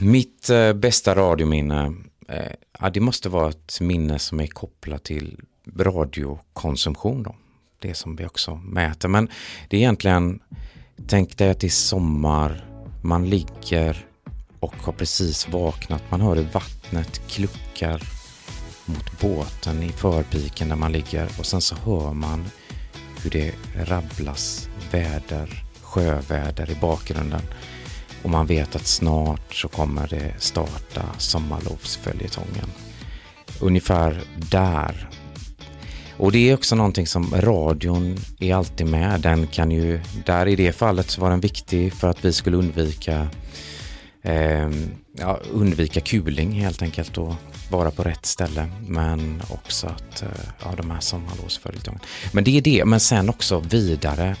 Mitt eh, bästa radiominne, eh, ja, det måste vara ett minne som är kopplat till radiokonsumtion. Då. Det som vi också mäter. Men det är egentligen, tänk dig att det är sommar, man ligger och har precis vaknat. Man hör hur vattnet kluckar mot båten i förpiken där man ligger och sen så hör man hur det rabblas väder, sjöväder i bakgrunden. Och man vet att snart så kommer det starta sommarlovsföljetongen. Ungefär där. Och det är också någonting som radion är alltid med. Den kan ju, där i det fallet så var den viktig för att vi skulle undvika eh, ja, undvika kuling helt enkelt och vara på rätt ställe. Men också att, eh, ja de här sommarlovsföljetongen. Men det är det, men sen också vidare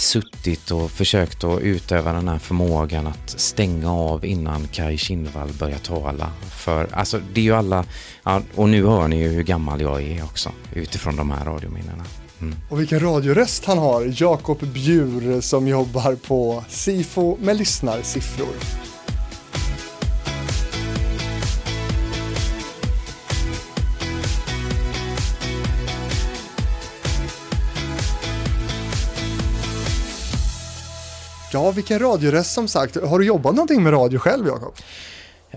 suttit och försökt att utöva den här förmågan att stänga av innan Kai Kindvall börjar tala. För alltså det är ju alla, ja, och nu hör ni ju hur gammal jag är också utifrån de här radiominnena. Mm. Och vilken radioröst han har, Jakob Bjur som jobbar på SIFO med lyssnarsiffror. Ja, vilken radioröst som sagt. Har du jobbat någonting med radio själv, Jakob?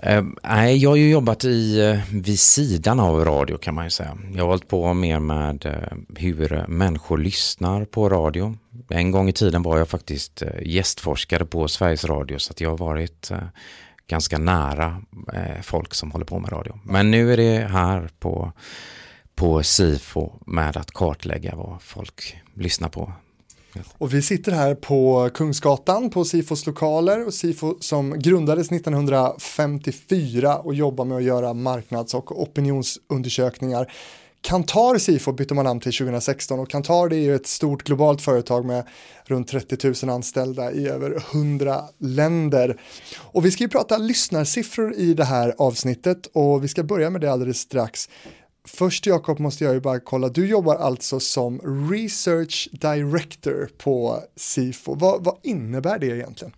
Uh, nej, jag har ju jobbat i, uh, vid sidan av radio kan man ju säga. Jag har hållit på mer med uh, hur människor lyssnar på radio. En gång i tiden var jag faktiskt uh, gästforskare på Sveriges Radio så att jag har varit ganska nära folk som håller på med radio. Men nu är det här på, på SIFO med att kartlägga vad folk lyssnar på och vi sitter här på Kungsgatan på Sifos lokaler och Sifo som grundades 1954 och jobbar med att göra marknads och opinionsundersökningar. Kantar Sifo bytte man namn till 2016 och Kantar det är ju ett stort globalt företag med runt 30 000 anställda i över 100 länder. Och vi ska ju prata lyssnarsiffror i det här avsnittet och vi ska börja med det alldeles strax. Först Jakob måste jag ju bara kolla, du jobbar alltså som Research Director på SIFO. Vad, vad innebär det egentligen?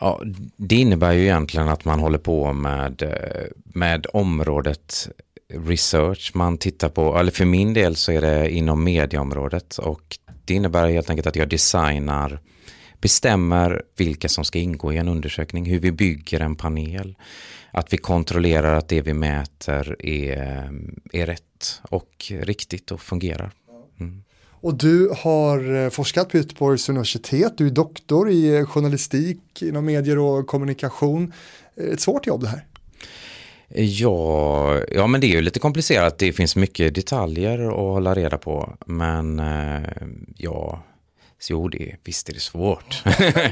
Ja, det innebär ju egentligen att man håller på med, eh, med området research. Man tittar på, eller för min del så är det inom medieområdet och det innebär helt enkelt att jag designar, bestämmer vilka som ska ingå i en undersökning, hur vi bygger en panel att vi kontrollerar att det vi mäter är, är rätt och riktigt och fungerar. Mm. Och du har eh, forskat på Göteborgs universitet, du är doktor i eh, journalistik inom medier och kommunikation. Ett svårt jobb det här. Ja, ja, men det är ju lite komplicerat. Det finns mycket detaljer att hålla reda på. Men eh, ja, Jo, det, visst är det svårt.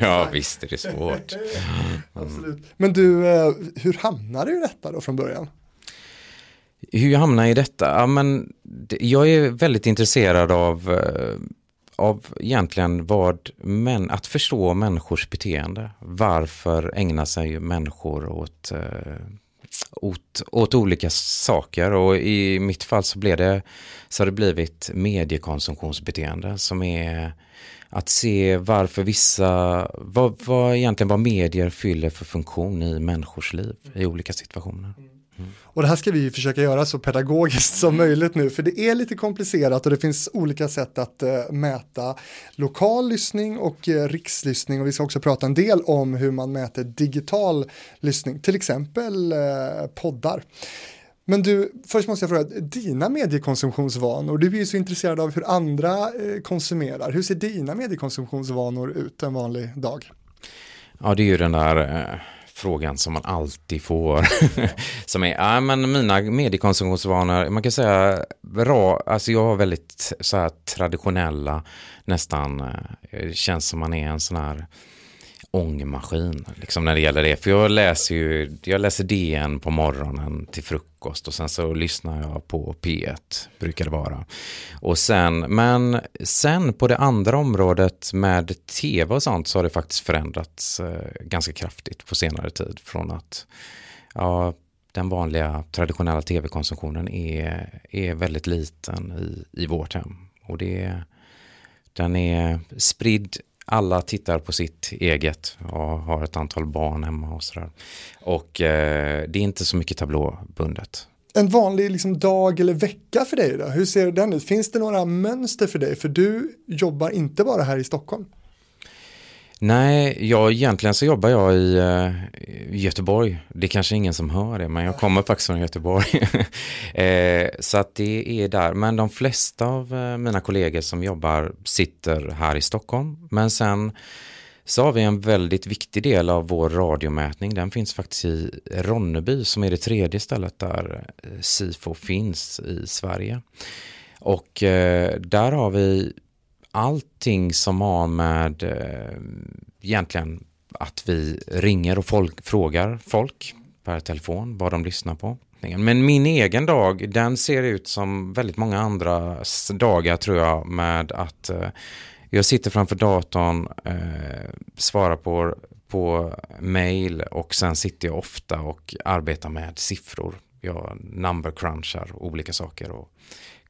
ja, visst är det svårt. Absolut. Men du, eh, hur hamnade du i detta då från början? Hur jag hamnade i detta? Ja, men jag är väldigt intresserad av, eh, av egentligen vad män, att förstå människors beteende. Varför ägnar sig människor åt, eh, åt, åt olika saker och i mitt fall så blev det så har det blivit mediekonsumtionsbeteende som är att se varför vissa, vad, vad egentligen vad medier fyller för funktion i människors liv i olika situationer. Mm. Mm. Och det här ska vi försöka göra så pedagogiskt som möjligt nu, för det är lite komplicerat och det finns olika sätt att uh, mäta lokal lyssning och uh, rikslyssning och vi ska också prata en del om hur man mäter digital lyssning, till exempel uh, poddar. Men du, först måste jag fråga, dina mediekonsumtionsvanor, du är ju så intresserad av hur andra eh, konsumerar. Hur ser dina mediekonsumtionsvanor ut en vanlig dag? Ja, det är ju den där eh, frågan som man alltid får. som är, ja men mina mediekonsumtionsvanor, man kan säga bra, alltså jag har väldigt så här traditionella, nästan, det känns som man är en sån här ångmaskin liksom när det gäller det. För jag läser ju, jag läser DN på morgonen till frukost och sen så lyssnar jag på P1, brukar det vara. Och sen, men sen på det andra området med tv och sånt så har det faktiskt förändrats eh, ganska kraftigt på senare tid. Från att, ja, den vanliga traditionella tv-konsumtionen är, är väldigt liten i, i vårt hem. Och det, den är spridd alla tittar på sitt eget och har ett antal barn hemma och sådär. Och eh, det är inte så mycket tablåbundet. En vanlig liksom, dag eller vecka för dig då? Hur ser den ut? Finns det några mönster för dig? För du jobbar inte bara här i Stockholm. Nej, jag, egentligen så jobbar jag i, uh, Göteborg. Det är kanske ingen som hör det, men jag kommer faktiskt från Göteborg. eh, så att det är där. Men de flesta av uh, mina kollegor som jobbar sitter här i Stockholm. Men sen så har vi en väldigt viktig del av vår radiomätning. Den finns faktiskt i Ronneby som är det tredje stället där eh, SIFO finns i Sverige. Och eh, där har vi allting som har med eh, egentligen att vi ringer och folk, frågar folk per telefon vad de lyssnar på. Men min egen dag, den ser ut som väldigt många andra dagar tror jag med att eh, jag sitter framför datorn, eh, svarar på, på mail och sen sitter jag ofta och arbetar med siffror. Jag number crunchar olika saker och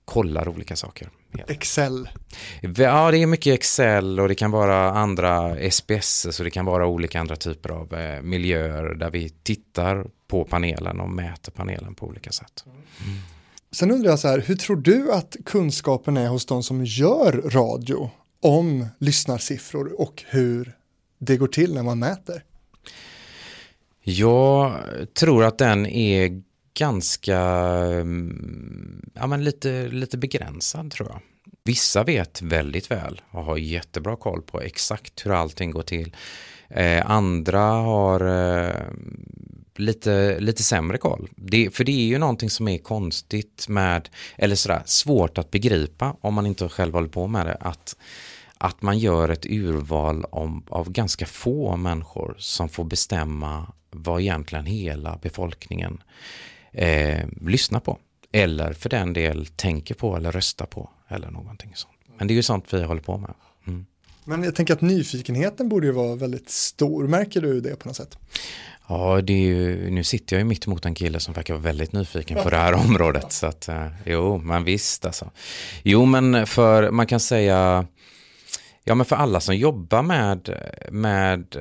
kollar olika saker. Excel? Ja, det är mycket Excel och det kan vara andra SPS, så det kan vara olika andra typer av eh, miljöer där vi tittar på panelen och mäter panelen på olika sätt. Mm. Sen undrar jag så här, hur tror du att kunskapen är hos de som gör radio om lyssnarsiffror och hur det går till när man mäter? Jag tror att den är ganska, mm, ja men lite, lite begränsad tror jag. Vissa vet väldigt väl och har jättebra koll på exakt hur allting går till. Eh, andra har eh, lite, lite sämre koll. Det, för det är ju någonting som är konstigt med, eller sådär, svårt att begripa om man inte själv håller på med det. Att, att man gör ett urval om, av ganska få människor som får bestämma vad egentligen hela befolkningen eh, lyssnar på. Eller för den del tänker på eller röstar på eller någonting sånt. Men det är ju sånt vi håller på med. Mm. Men jag tänker att nyfikenheten borde ju vara väldigt stor. Märker du det på något sätt? Ja, det är ju, nu sitter jag ju mitt emot en kille som verkar vara väldigt nyfiken på det här området. Så att, eh, jo, men visst alltså. Jo, men för, man kan säga, ja men för alla som jobbar med, med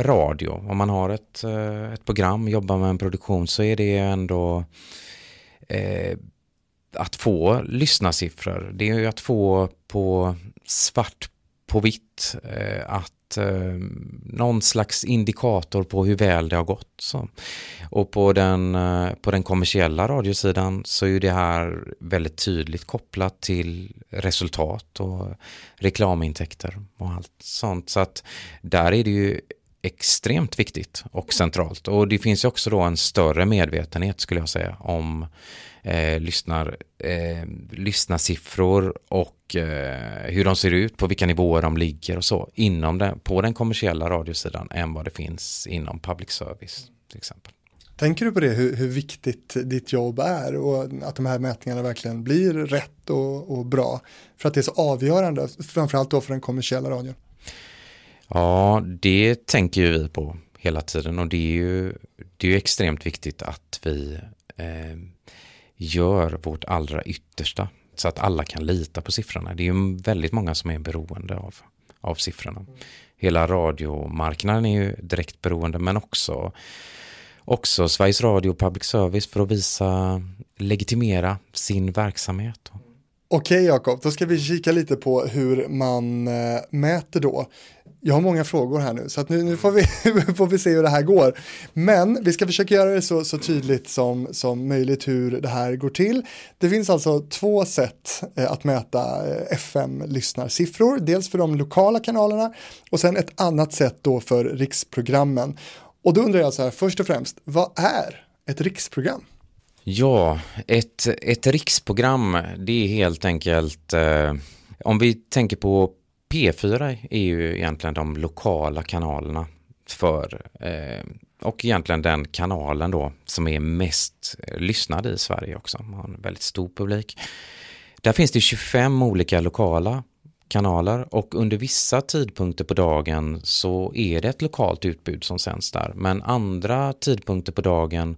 radio, om man har ett, eh, ett program, jobbar med en produktion så är det ändå eh, att få lyssnarsiffror. Det är ju att få på svart på vitt eh, att eh, någon slags indikator på hur väl det har gått. Så. Och på den, eh, på den kommersiella radiosidan så är det här väldigt tydligt kopplat till resultat och reklamintäkter och allt sånt. Så att där är det ju extremt viktigt och centralt. Och det finns ju också då en större medvetenhet skulle jag säga om eh, lyssnar, eh, lyssnarsiffror och eh, hur de ser ut, på vilka nivåer de ligger och så inom den, på den kommersiella radiosidan än vad det finns inom public service till exempel. Tänker du på det, hur, hur, viktigt ditt jobb är och att de här mätningarna verkligen blir rätt och, och bra? För att det är så avgörande, framförallt då för den kommersiella radion. Ja, det tänker ju vi på hela tiden och det är ju, det är ju extremt viktigt att vi eh, gör vårt allra yttersta så att alla kan lita på siffrorna. Det är ju väldigt många som är beroende av, av siffrorna. Hela radiomarknaden är ju direkt beroende men också, också Sveriges Radio och Public Service för att visa, legitimera sin verksamhet. Okej Jakob, då ska vi kika lite på hur man eh, mäter då jag har många frågor här nu, så att nu, nu får, vi, får vi se hur det här går. Men vi ska försöka göra det så, så tydligt som, som möjligt hur det här går till. Det finns alltså två sätt eh, att mäta eh, FM-lyssnarsiffror, dels för de lokala kanalerna och sen ett annat sätt då för riksprogrammen. Och då undrar jag så här, först och främst, vad är ett riksprogram? Ja, ett, ett riksprogram, det är helt enkelt, eh, om vi tänker på P4 är ju egentligen de lokala kanalerna för eh, och egentligen den kanalen då som är mest lyssnad i Sverige också. Man har en väldigt stor publik. Där finns det 25 olika lokala kanaler och under vissa tidpunkter på dagen så är det ett lokalt utbud som sänds där. Men andra tidpunkter på dagen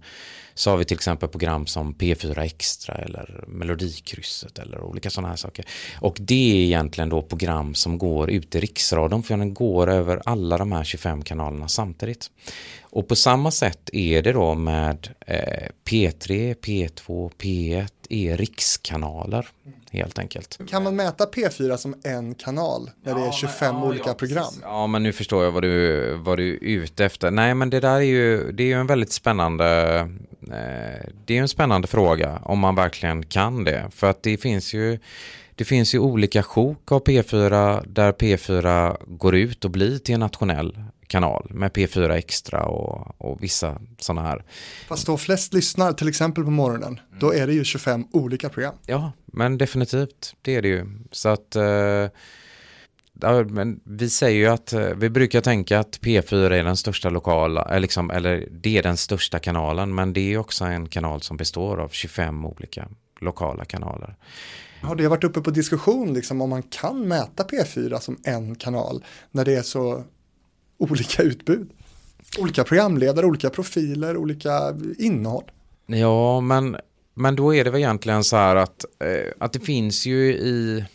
så har vi till exempel program som P4 Extra eller Melodikrysset eller olika sådana här saker. Och det är egentligen då program som går ut i riksradion för den går över alla de här 25 kanalerna samtidigt. Och på samma sätt är det då med eh, P3, P2, P1 är rikskanaler helt enkelt. Kan man mäta P4 som en kanal när det är 25 ja, olika ja, program? Ja, men nu förstår jag vad du, vad du är ute efter. Nej, men det där är ju, det är ju en väldigt spännande, det är en spännande fråga om man verkligen kan det. För att det finns ju, det finns ju olika sjok av P4 där P4 går ut och blir till en nationell kanal med P4 Extra och, och vissa sådana här. Fast då flest lyssnar till exempel på morgonen, då är det ju 25 olika program. Ja, men definitivt, det är det ju. Så att eh, ja, men vi säger ju att eh, vi brukar tänka att P4 är den största lokala, eller, liksom, eller det är den största kanalen, men det är också en kanal som består av 25 olika lokala kanaler. Har det varit uppe på diskussion liksom, om man kan mäta P4 som en kanal när det är så olika utbud? Olika programledare, olika profiler, olika innehåll. Ja, men, men då är det väl egentligen så här att, eh, att det finns ju i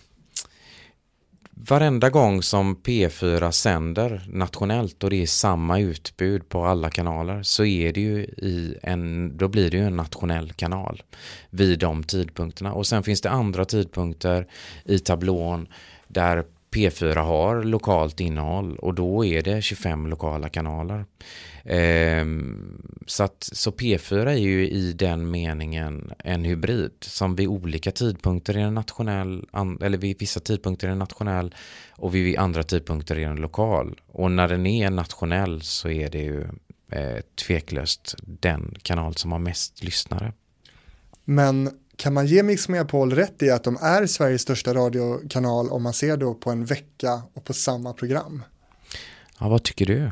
varenda gång som P4 sänder nationellt och det är samma utbud på alla kanaler så är det ju i en, då blir det ju en nationell kanal vid de tidpunkterna. Och sen finns det andra tidpunkter i tablån där P4 har lokalt innehåll och då är det 25 lokala kanaler. Ehm, så, att, så P4 är ju i den meningen en hybrid som vid olika tidpunkter är en nationell, eller vid vissa tidpunkter är en nationell och vid andra tidpunkter är den lokal. Och när den är nationell så är det ju eh, tveklöst den kanal som har mest lyssnare. Men kan man ge Mix Megapol rätt i att de är Sveriges största radiokanal om man ser då på en vecka och på samma program? Ja, vad tycker du?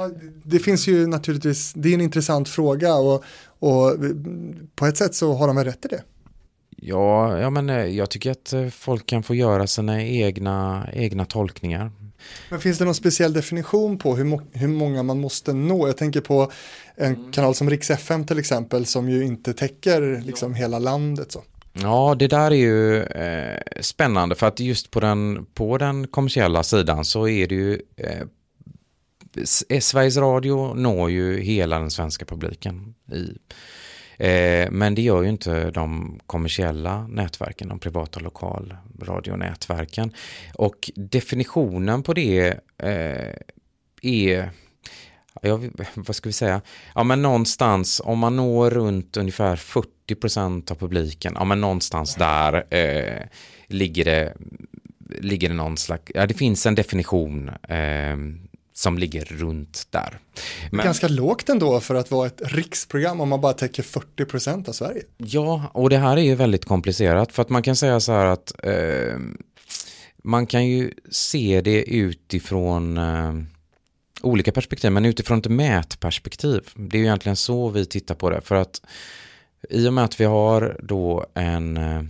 Ja, det finns ju naturligtvis, det är en intressant fråga och, och på ett sätt så har de väl rätt i det. Ja, ja men eh, jag tycker att eh, folk kan få göra sina egna, egna tolkningar. Men finns det någon speciell definition på hur, må hur många man måste nå? Jag tänker på en mm. kanal som Rix FM till exempel som ju inte täcker liksom hela landet. Så. Ja, det där är ju eh, spännande för att just på den, på den kommersiella sidan så är det ju eh, Eh, Sveriges Radio når ju hela den svenska publiken. I, eh, men det gör ju inte de kommersiella nätverken, de privata lokalradionätverken. Och definitionen på det eh, är Ja, vad ska vi säga? Ja, men någonstans om man når runt ungefär 40 procent av publiken, ja, men någonstans där eh, ligger det ligger det någon slags, ja det finns en definition eh, som ligger runt där. Men, Ganska lågt ändå för att vara ett riksprogram om man bara täcker 40% av Sverige. Ja, och det här är ju väldigt komplicerat för att man kan säga så här att eh, man kan ju se det utifrån eh, olika perspektiv, men utifrån ett mätperspektiv. Det är ju egentligen så vi tittar på det för att i och med att vi har då en eh,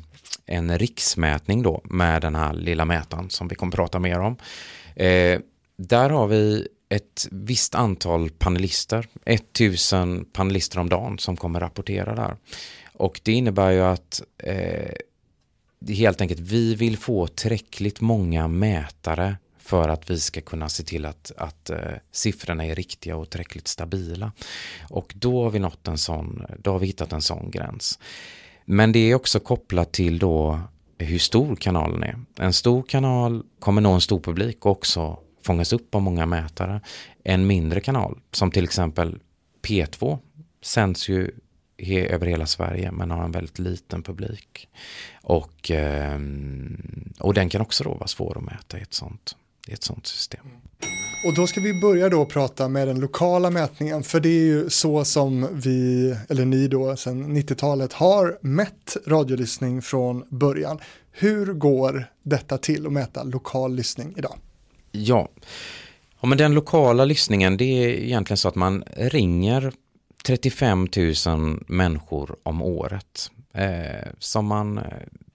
en riksmätning då med den här lilla mätaren som vi kommer prata mer om. Eh, där har vi ett visst antal panelister, 1000 panelister om dagen som kommer rapportera där. Och det innebär ju att eh, helt enkelt vi vill få tillräckligt många mätare för att vi ska kunna se till att, att eh, siffrorna är riktiga och tillräckligt stabila. Och då har vi nått en sån, då har vi hittat en sån gräns. Men det är också kopplat till då hur stor kanalen är. En stor kanal kommer nå en stor publik och också fångas upp av många mätare. En mindre kanal, som till exempel P2, sänds ju he över hela Sverige men har en väldigt liten publik. Och, ehm, och den kan också då vara svår att mäta i ett sånt, i ett sånt system. Mm. Och då ska vi börja då prata med den lokala mätningen, för det är ju så som vi, eller ni då, sedan 90-talet har mätt radiolyssning från början. Hur går detta till att mäta lokal lyssning idag? Ja. ja, men den lokala lyssningen det är egentligen så att man ringer 35 000 människor om året. Eh, som man, eh,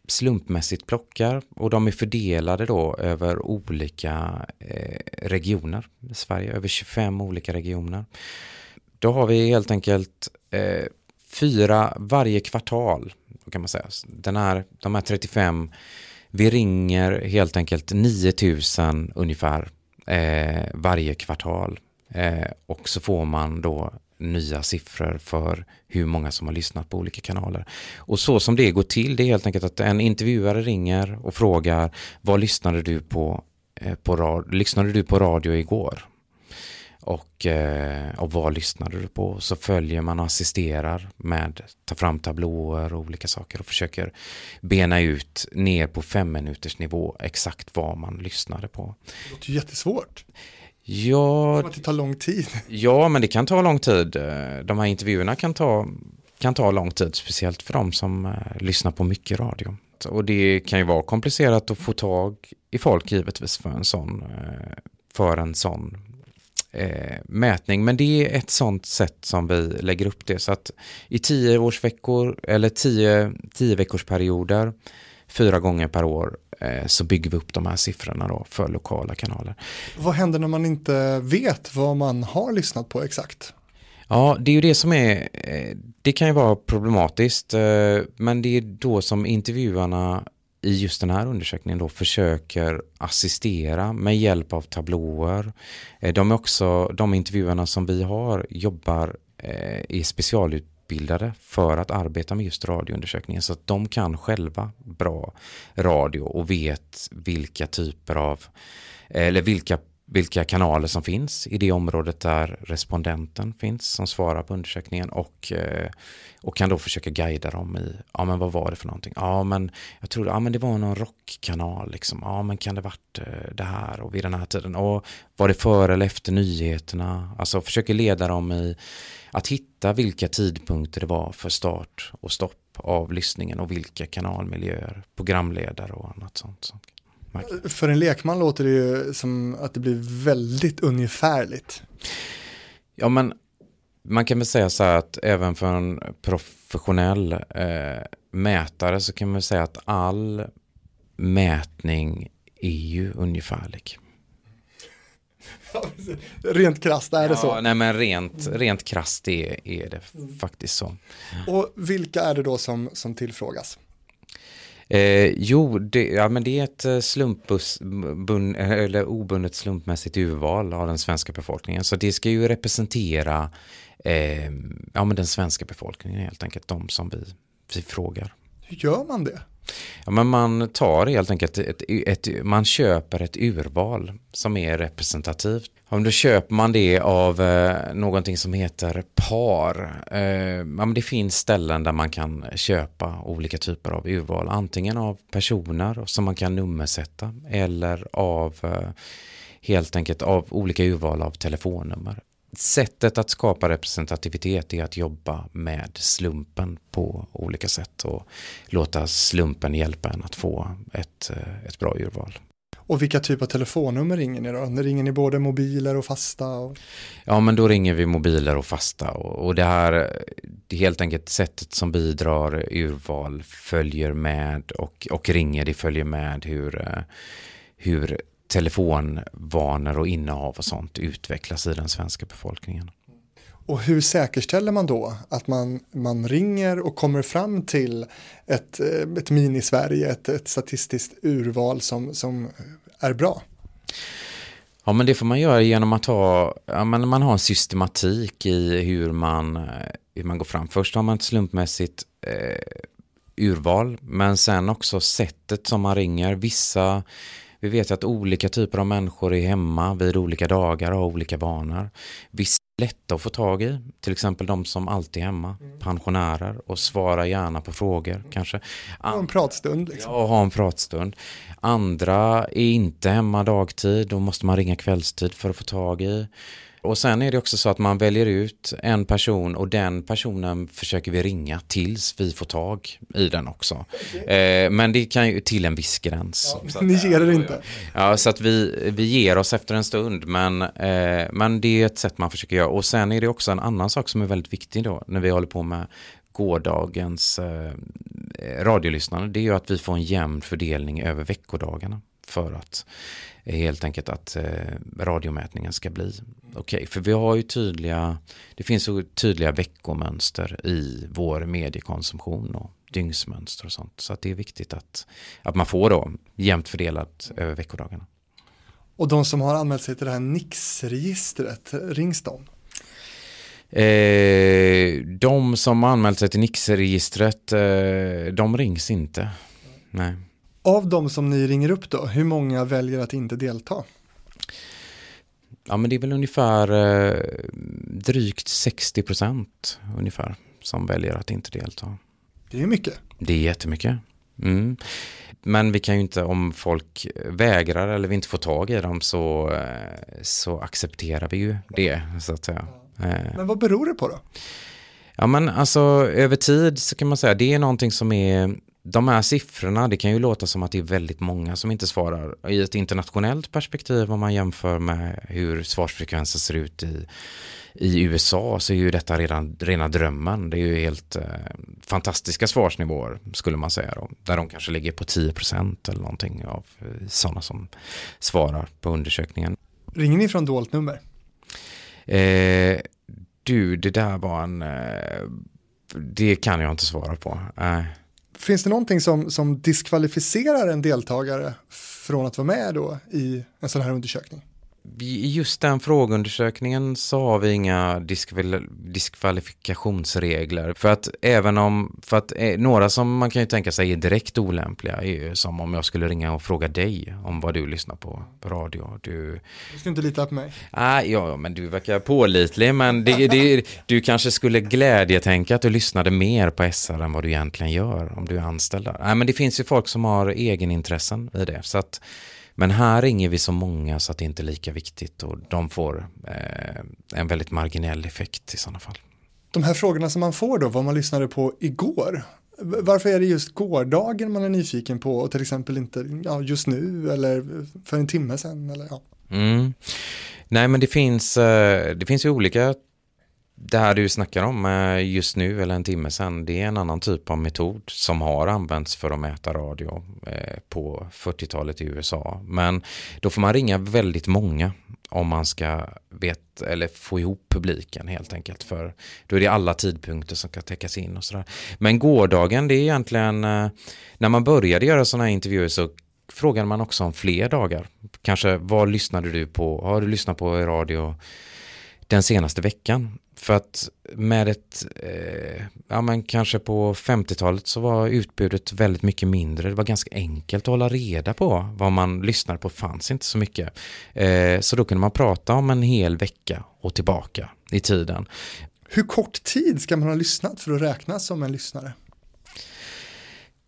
slumpmässigt plockar och de är fördelade då över olika eh, regioner i Sverige, över 25 olika regioner. Då har vi helt enkelt eh, fyra varje kvartal kan man säga. Den här, de här 35, vi ringer helt enkelt 9000 ungefär eh, varje kvartal eh, och så får man då nya siffror för hur många som har lyssnat på olika kanaler. Och så som det går till, det är helt enkelt att en intervjuare ringer och frågar vad lyssnade du på, eh, på lyssnade du på radio igår? Och, eh, och vad lyssnade du på? Så följer man och assisterar med ta fram tablåer och olika saker och försöker bena ut ner på fem minuters nivå exakt vad man lyssnade på. Det låter jättesvårt. Ja, det tar lång tid. Ja, men det kan ta lång tid. De här intervjuerna kan ta, kan ta lång tid, speciellt för de som uh, lyssnar på mycket radio. Och det kan ju vara komplicerat att få tag i folk givetvis för en sån, uh, för en sån uh, mätning. Men det är ett sånt sätt som vi lägger upp det. Så att i tio årsveckor eller tio, tio veckors perioder fyra gånger per år Eh, så bygger vi upp de här siffrorna då för lokala kanaler. Vad händer när man inte vet vad man har lyssnat på exakt? Ja, det är ju det som är, eh, det kan ju vara problematiskt, eh, men det är då som intervjuarna i just den här undersökningen då försöker assistera med hjälp av tablåer. Eh, de är också, de intervjuerna som vi har jobbar eh, i specialutbildade för att arbeta med just radioundersökningen så att de kan själva bra radio och vet vilka typer av eller vilka vilka kanaler som finns i det området där respondenten finns som svarar på undersökningen och, eh, och kan då försöka guida dem i, ja men vad var det för någonting? Ja men jag tror, ja men det var någon rockkanal liksom, ja men kan det varit eh, det här och vid den här tiden och var det före eller efter nyheterna? Alltså försöker leda dem i att hitta vilka tidpunkter det var för start och stopp av lyssningen och vilka kanalmiljöer, programledare och annat sånt. För en lekman låter det ju som att det blir väldigt ungefärligt. Ja, men man kan väl säga så här att även för en professionell eh, mätare så kan man säga att all mätning är ju ungefärlig. rent krasst är det ja, så. Nej men rent, rent krasst är, är det faktiskt så. Och vilka är det då som, som tillfrågas? Eh, jo, det, ja, men det är ett eh, slumpbus, bun, eller obundet slumpmässigt urval av den svenska befolkningen. Så det ska ju representera eh, ja, men den svenska befolkningen helt enkelt, de som vi, vi frågar. Hur gör man det? Ja, men man tar helt enkelt ett, ett, ett, man köper ett urval som är representativt. Om då köper man det av eh, någonting som heter PAR. Eh, ja, men det finns ställen där man kan köpa olika typer av urval. Antingen av personer som man kan nummersätta eller av eh, helt enkelt av olika urval av telefonnummer sättet att skapa representativitet är att jobba med slumpen på olika sätt och låta slumpen hjälpa en att få ett, eh, ett bra urval. Och vilka typer av telefonnummer ringer ni då? Ringer ni både mobiler och fasta? Och... Ja, men då ringer vi mobiler och fasta och, och det här, det är helt enkelt sättet som bidrar urval följer med och, och ringer, det följer med hur, eh, hur telefonvanor och innehav och sånt utvecklas i den svenska befolkningen. Och hur säkerställer man då att man, man ringer och kommer fram till ett, eh, ett mini-Sverige, ett, ett statistiskt urval som, som är bra? Ja men det får man göra genom att ha, ja, men man har en systematik i hur man, eh, hur man går fram. Först har man ett slumpmässigt eh, urval men sen också sättet som man ringer. Vissa vi vet att olika typer av människor är hemma vid olika dagar och har olika vanor. Vissa är lätta att få tag i, till exempel de som alltid är hemma, mm. pensionärer och svarar gärna på frågor kanske. Ha en pratstund. Liksom. Ja, ha en pratstund. Andra är inte hemma dagtid, då måste man ringa kvällstid för att få tag i. Och sen är det också så att man väljer ut en person och den personen försöker vi ringa tills vi får tag i den också. Okay. Eh, men det kan ju till en viss gräns. Ja, ni ger er inte? Ja, så att vi, vi ger oss efter en stund. Men, eh, men det är ett sätt man försöker göra. Och sen är det också en annan sak som är väldigt viktig då när vi håller på med gårdagens eh, radiolyssnarna det är ju att vi får en jämn fördelning över veckodagarna för att eh, helt enkelt att eh, radiomätningen ska bli okej. Okay. För vi har ju tydliga, det finns så tydliga veckomönster i vår mediekonsumtion och dygnsmönster och sånt. Så att det är viktigt att, att man får då jämnt fördelat över veckodagarna. Och de som har anmält sig till det här NIX-registret, rings de? Eh, de som har anmält sig till NIX-registret, eh, de rings inte. Nej. Av de som ni ringer upp då, hur många väljer att inte delta? Ja men det är väl ungefär eh, drygt 60 procent ungefär som väljer att inte delta. Det är mycket. Det är jättemycket. Mm. Men vi kan ju inte, om folk vägrar eller vi inte får tag i dem så, eh, så accepterar vi ju det så att säga. Eh. Men vad beror det på då? Ja men alltså över tid så kan man säga det är någonting som är de här siffrorna, det kan ju låta som att det är väldigt många som inte svarar. I ett internationellt perspektiv om man jämför med hur svarsfrekvensen ser ut i, i USA så är ju detta redan rena drömmen. Det är ju helt eh, fantastiska svarsnivåer skulle man säga då. Där de kanske ligger på 10% eller någonting av eh, sådana som svarar på undersökningen. Ringer ni från dolt nummer? Eh, du, det där var en... Eh, det kan jag inte svara på. Eh. Finns det någonting som, som diskvalificerar en deltagare från att vara med då i en sån här undersökning? I just den frågeundersökningen så har vi inga diskval diskvalifikationsregler. För att även om, för att eh, några som man kan ju tänka sig är direkt olämpliga är ju som om jag skulle ringa och fråga dig om vad du lyssnar på på radio. Du, du ska inte lita på mig. Ah, ja, men du verkar pålitlig, men det, det, du kanske skulle glädjetänka att du lyssnade mer på SR än vad du egentligen gör om du är anställd där. Nej, men det finns ju folk som har egenintressen i det. Så att men här ringer vi så många så att det inte är lika viktigt och de får eh, en väldigt marginell effekt i sådana fall. De här frågorna som man får då, vad man lyssnade på igår, varför är det just gårdagen man är nyfiken på och till exempel inte ja, just nu eller för en timme sedan? Eller, ja. Mm. Nej men det finns, eh, det finns ju olika det här du snackar om eh, just nu eller en timme sedan, det är en annan typ av metod som har använts för att mäta radio eh, på 40-talet i USA. Men då får man ringa väldigt många om man ska vet, eller få ihop publiken helt enkelt. För då är det alla tidpunkter som ska täckas in och sådär. Men gårdagen, det är egentligen, eh, när man började göra sådana här intervjuer så frågade man också om fler dagar. Kanske, vad lyssnade du på? Har du lyssnat på radio den senaste veckan? För att med ett, eh, ja men kanske på 50-talet så var utbudet väldigt mycket mindre. Det var ganska enkelt att hålla reda på vad man lyssnade på, fanns inte så mycket. Eh, så då kunde man prata om en hel vecka och tillbaka i tiden. Hur kort tid ska man ha lyssnat för att räknas som en lyssnare?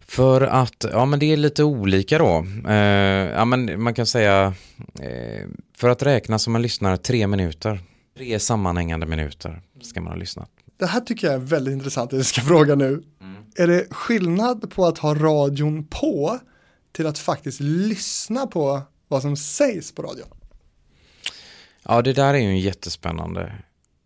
För att, ja men det är lite olika då. Eh, ja men man kan säga, eh, för att räknas som en lyssnare tre minuter Tre sammanhängande minuter ska man ha lyssnat. Det här tycker jag är väldigt intressant, jag ska fråga nu. Mm. Är det skillnad på att ha radion på till att faktiskt lyssna på vad som sägs på radion? Ja, det där är ju en jättespännande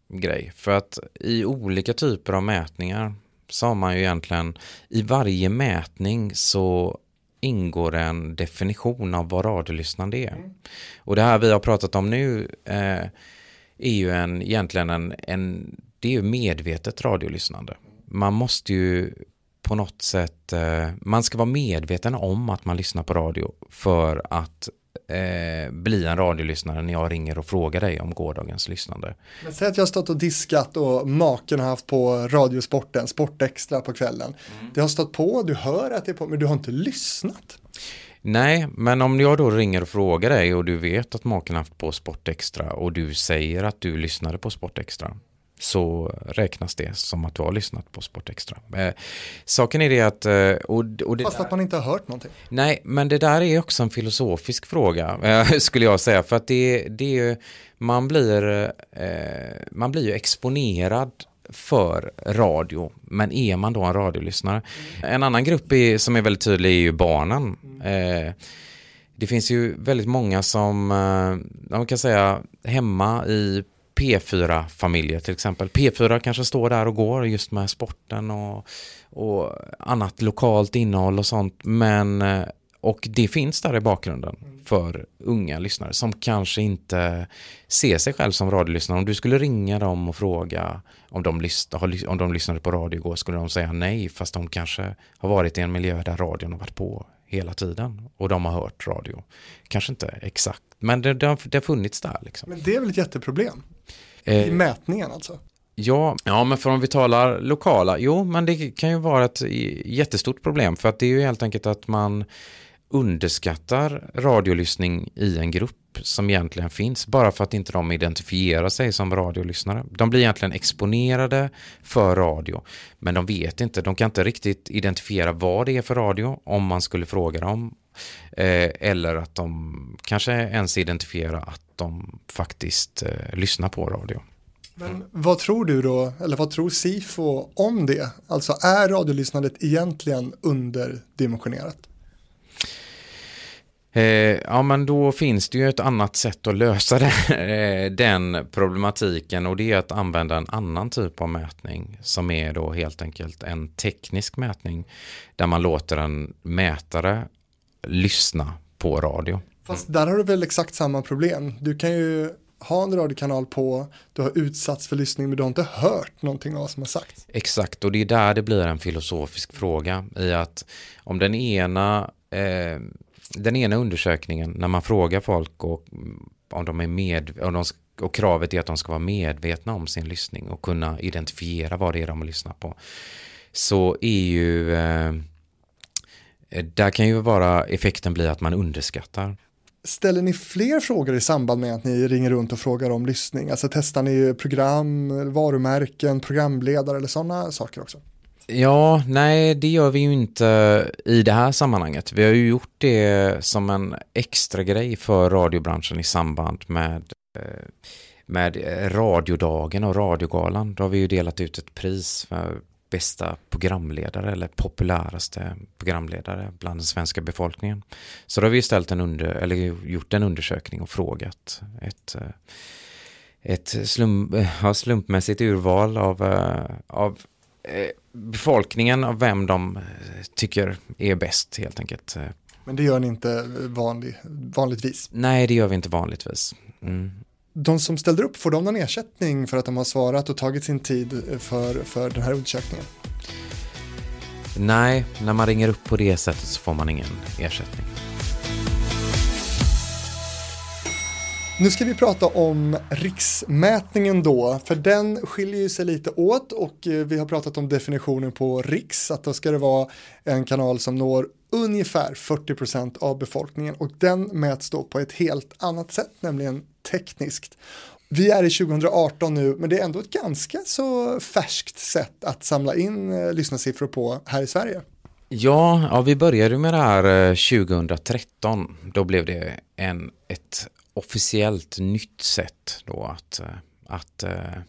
grej. För att i olika typer av mätningar så har man ju egentligen, i varje mätning så ingår en definition av vad radiolyssnande är. Mm. Och det här vi har pratat om nu eh, är ju en, egentligen en, en, det är ju medvetet radiolyssnande. Man måste ju på något sätt, eh, man ska vara medveten om att man lyssnar på radio för att eh, bli en radiolyssnare när jag ringer och frågar dig om gårdagens lyssnande. Men säg att jag har stått och diskat och maken har haft på radiosporten, Sportextra på kvällen. Mm. Det har stått på, du hör att det är på, men du har inte lyssnat. Nej, men om jag då ringer och frågar dig och du vet att maken haft på Sportextra och du säger att du lyssnade på Sportextra så räknas det som att du har lyssnat på Sportextra. Eh, saken är det att... Eh, och, och det Fast att man inte har hört någonting. Nej, men det där är också en filosofisk fråga, eh, skulle jag säga. För att det, det är ju, man blir, eh, man blir ju exponerad för radio, men är man då en radiolyssnare? Mm. En annan grupp är, som är väldigt tydlig är ju barnen. Mm. Eh, det finns ju väldigt många som, eh, man kan säga hemma i P4-familjer till exempel. P4 kanske står där och går just med sporten och, och annat lokalt innehåll och sånt. Men eh, och det finns där i bakgrunden för unga lyssnare som kanske inte ser sig själv som radiolyssnare. Om du skulle ringa dem och fråga om de, om de lyssnade på radio igår skulle de säga nej fast de kanske har varit i en miljö där radion har varit på hela tiden och de har hört radio. Kanske inte exakt, men det, det, har, det har funnits där. Liksom. Men det är väl ett jätteproblem? Eh, I mätningen alltså? Ja, ja, men för om vi talar lokala, jo, men det kan ju vara ett jättestort problem för att det är ju helt enkelt att man underskattar radiolyssning i en grupp som egentligen finns bara för att inte de identifierar sig som radiolyssnare. De blir egentligen exponerade för radio men de vet inte, de kan inte riktigt identifiera vad det är för radio om man skulle fråga dem eh, eller att de kanske ens identifierar att de faktiskt eh, lyssnar på radio. Men vad tror du då, eller vad tror SIFO om det? Alltså är radiolyssnandet egentligen underdimensionerat? Eh, ja men då finns det ju ett annat sätt att lösa det, eh, den problematiken och det är att använda en annan typ av mätning som är då helt enkelt en teknisk mätning där man låter en mätare lyssna på radio. Fast där har du väl exakt samma problem. Du kan ju ha en radiokanal på, du har utsatts för lyssning men du har inte hört någonting av vad som har sagts. Exakt, och det är där det blir en filosofisk fråga i att om den ena eh, den ena undersökningen när man frågar folk och, mm, om de är med, om de, och kravet är att de ska vara medvetna om sin lyssning och kunna identifiera vad det är de lyssnar på. Så är ju eh, där kan ju vara effekten bli att man underskattar. Ställer ni fler frågor i samband med att ni ringer runt och frågar om lyssning? Alltså testar ni program, varumärken, programledare eller sådana saker också? Ja, nej det gör vi ju inte i det här sammanhanget. Vi har ju gjort det som en extra grej för radiobranschen i samband med, eh, med radiodagen och radiogalan. Då har vi ju delat ut ett pris för bästa programledare eller populäraste programledare bland den svenska befolkningen. Så då har vi ställt en under, eller gjort en undersökning och frågat ett, eh, ett slump, slumpmässigt urval av, eh, av befolkningen av vem de eh, tycker är bäst helt enkelt. Men det gör ni inte vanlig, vanligtvis? Nej, det gör vi inte vanligtvis. Mm. De som ställer upp, får de någon ersättning för att de har svarat och tagit sin tid för, för den här undersökningen? Nej, när man ringer upp på det sättet så får man ingen ersättning. Nu ska vi prata om riksmätningen då, för den skiljer sig lite åt och eh, vi har pratat om definitionen på riks, att då ska det vara en kanal som når ungefär 40% av befolkningen och den mäts då på ett helt annat sätt, nämligen tekniskt. Vi är i 2018 nu, men det är ändå ett ganska så färskt sätt att samla in eh, lyssnarsiffror på här i Sverige. Ja, ja, vi började med det här eh, 2013. Då blev det en, ett officiellt nytt sätt då att, eh, att uh,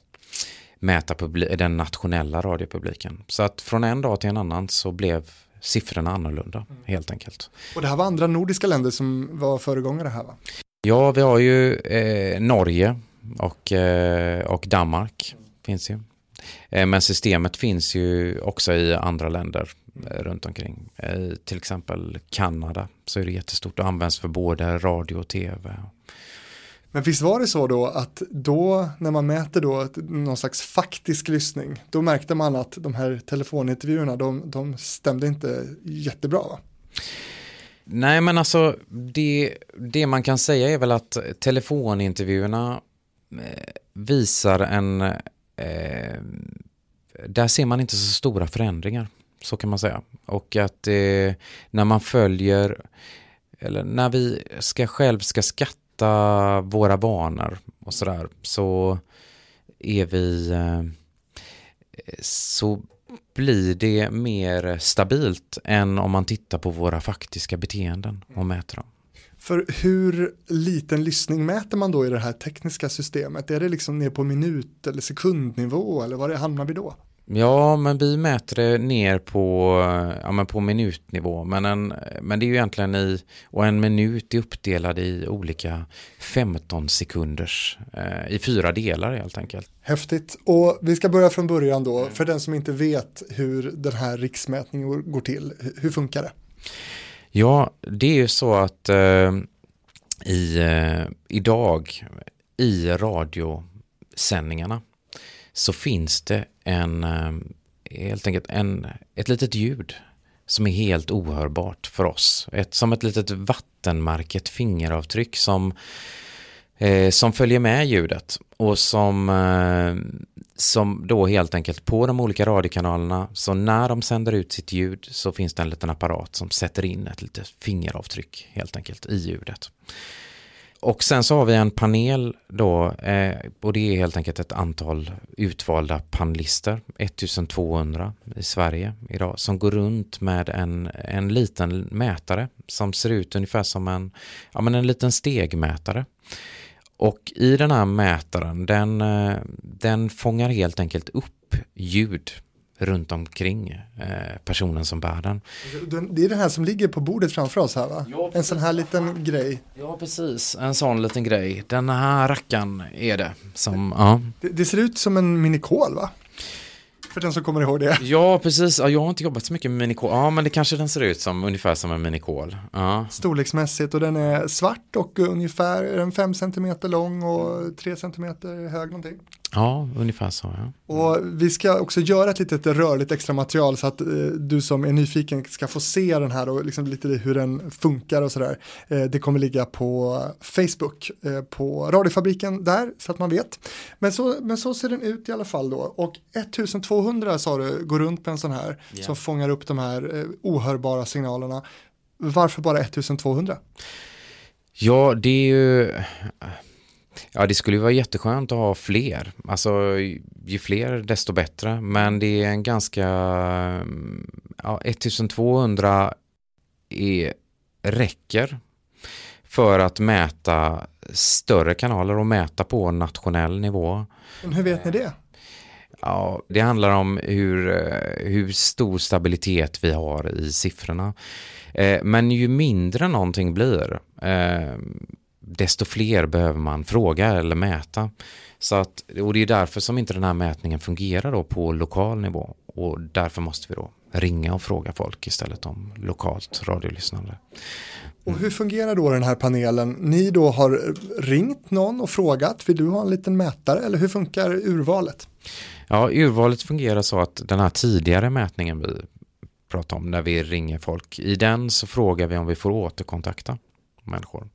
mäta den nationella radiopubliken. Så att från en dag till en annan så blev siffrorna annorlunda mm. helt enkelt. Och det här var andra nordiska länder som var föregångare här va? Ja, vi har ju eh, Norge och, eh, och Danmark mm. finns ju. Eh, men systemet finns ju också i andra länder Eh, runt omkring. Till exempel Kanada så är det jättestort och används för både radio och tv. Men visst var det så då att då när man mäter då någon slags faktisk lyssning, då märkte man att de här telefonintervjuerna, de, de stämde inte jättebra va? Nej men alltså det, det man kan säga är väl att telefonintervjuerna eh, visar en, eh, där ser man inte så stora förändringar så kan man säga. Och att eh, när man följer, eller när vi ska själv ska skatta våra vanor och sådär, så är vi, eh, så blir det mer stabilt än om man tittar på våra faktiska beteenden och mäter dem. För hur liten lyssning mäter man då i det här tekniska systemet? Är det liksom ner på minut eller sekundnivå eller var hamnar vi då? Ja, men vi mäter det ner på, ja, men på minutnivå. Men, en, men det är ju egentligen i, och en minut är uppdelad i olika 15 sekunders, eh, i fyra delar helt enkelt. Häftigt. Och vi ska börja från början då, för den som inte vet hur den här riksmätningen går till. Hur funkar det? Ja, det är ju så att eh, i, eh, idag i radiosändningarna så finns det en, ehm, helt enkelt en, ett litet ljud som är helt ohörbart för oss. Ett, som ett litet vattenmärke, ett fingeravtryck som, eh, som följer med ljudet och som, eh, som då helt enkelt på de olika radiokanalerna, så när de sänder ut sitt ljud så finns det en liten apparat som sätter in ett litet fingeravtryck helt enkelt i ljudet. Och sen så har vi en panel då eh, och det är helt enkelt ett antal utvalda panelister, 1200 i Sverige idag, som går runt med en, en liten mätare som ser ut ungefär som en, ja, men en liten stegmätare. Och i den här mätaren, den, eh, den fångar helt enkelt upp ljud runt omkring eh, personen som bär den. Det är den här som ligger på bordet framför oss här va? Ja, en sån här liten grej. Ja precis, en sån liten grej. Den här rackaren är det. Som, ja. det, det ser ut som en minikol va? För den som kommer ihåg det. Ja, precis. Ja, jag har inte jobbat så mycket med minikol. Ja, men det kanske den ser ut som ungefär som en minikol. Ja. Storleksmässigt och den är svart och ungefär 5 cm lång och 3 cm hög någonting. Ja, ungefär så. Ja. Och vi ska också göra ett litet rörligt extra material så att eh, du som är nyfiken ska få se den här och liksom lite hur den funkar och sådär. Eh, det kommer ligga på Facebook, eh, på radiofabriken där så att man vet. Men så, men så ser den ut i alla fall då och 1200 sa du går runt med en sån här yeah. som fångar upp de här eh, ohörbara signalerna. Varför bara 1200? Ja, det är ju Ja, det skulle ju vara jätteskönt att ha fler. Alltså, ju fler desto bättre. Men det är en ganska... Ja, 1200 är, räcker för att mäta större kanaler och mäta på nationell nivå. Men hur vet ni det? Ja, det handlar om hur, hur stor stabilitet vi har i siffrorna. Eh, men ju mindre någonting blir, eh, desto fler behöver man fråga eller mäta. Så att, och det är därför som inte den här mätningen fungerar då på lokal nivå och därför måste vi då ringa och fråga folk istället om lokalt radiolyssnande. Och hur fungerar då den här panelen? Ni då har ringt någon och frågat, vill du ha en liten mätare eller hur funkar urvalet? Ja, urvalet fungerar så att den här tidigare mätningen vi pratade om, när vi ringer folk, i den så frågar vi om vi får återkontakta människor.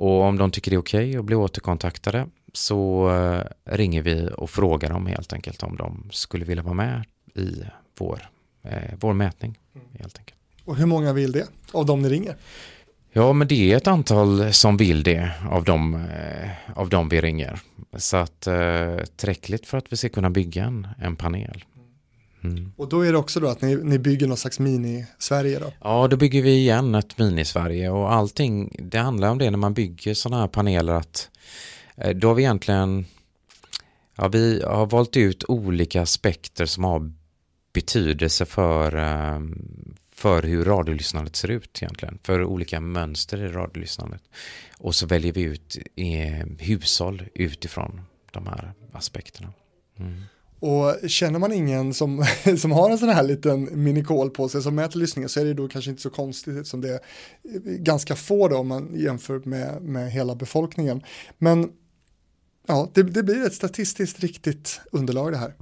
Och om de tycker det är okej okay att bli återkontaktade så eh, ringer vi och frågar dem helt enkelt om de skulle vilja vara med i vår, eh, vår mätning. Helt enkelt. Och hur många vill det av de ni ringer? Ja, men det är ett antal som vill det av dem, eh, av dem vi ringer. Så att eh, tillräckligt för att vi ska kunna bygga en, en panel. Mm. Och då är det också då att ni, ni bygger någon slags mini-Sverige då? Ja, då bygger vi igen ett mini-Sverige och allting, det handlar om det när man bygger sådana här paneler att eh, då har vi egentligen, ja vi har valt ut olika aspekter som har betydelse för, eh, för hur radiolyssnandet ser ut egentligen, för olika mönster i radiolyssnandet. Och så väljer vi ut eh, hushåll utifrån de här aspekterna. Mm. Och känner man ingen som, som har en sån här liten minikol på sig som mäter lyssningen så är det då kanske inte så konstigt som det är ganska få då om man jämför med, med hela befolkningen. Men ja, det, det blir ett statistiskt riktigt underlag det här.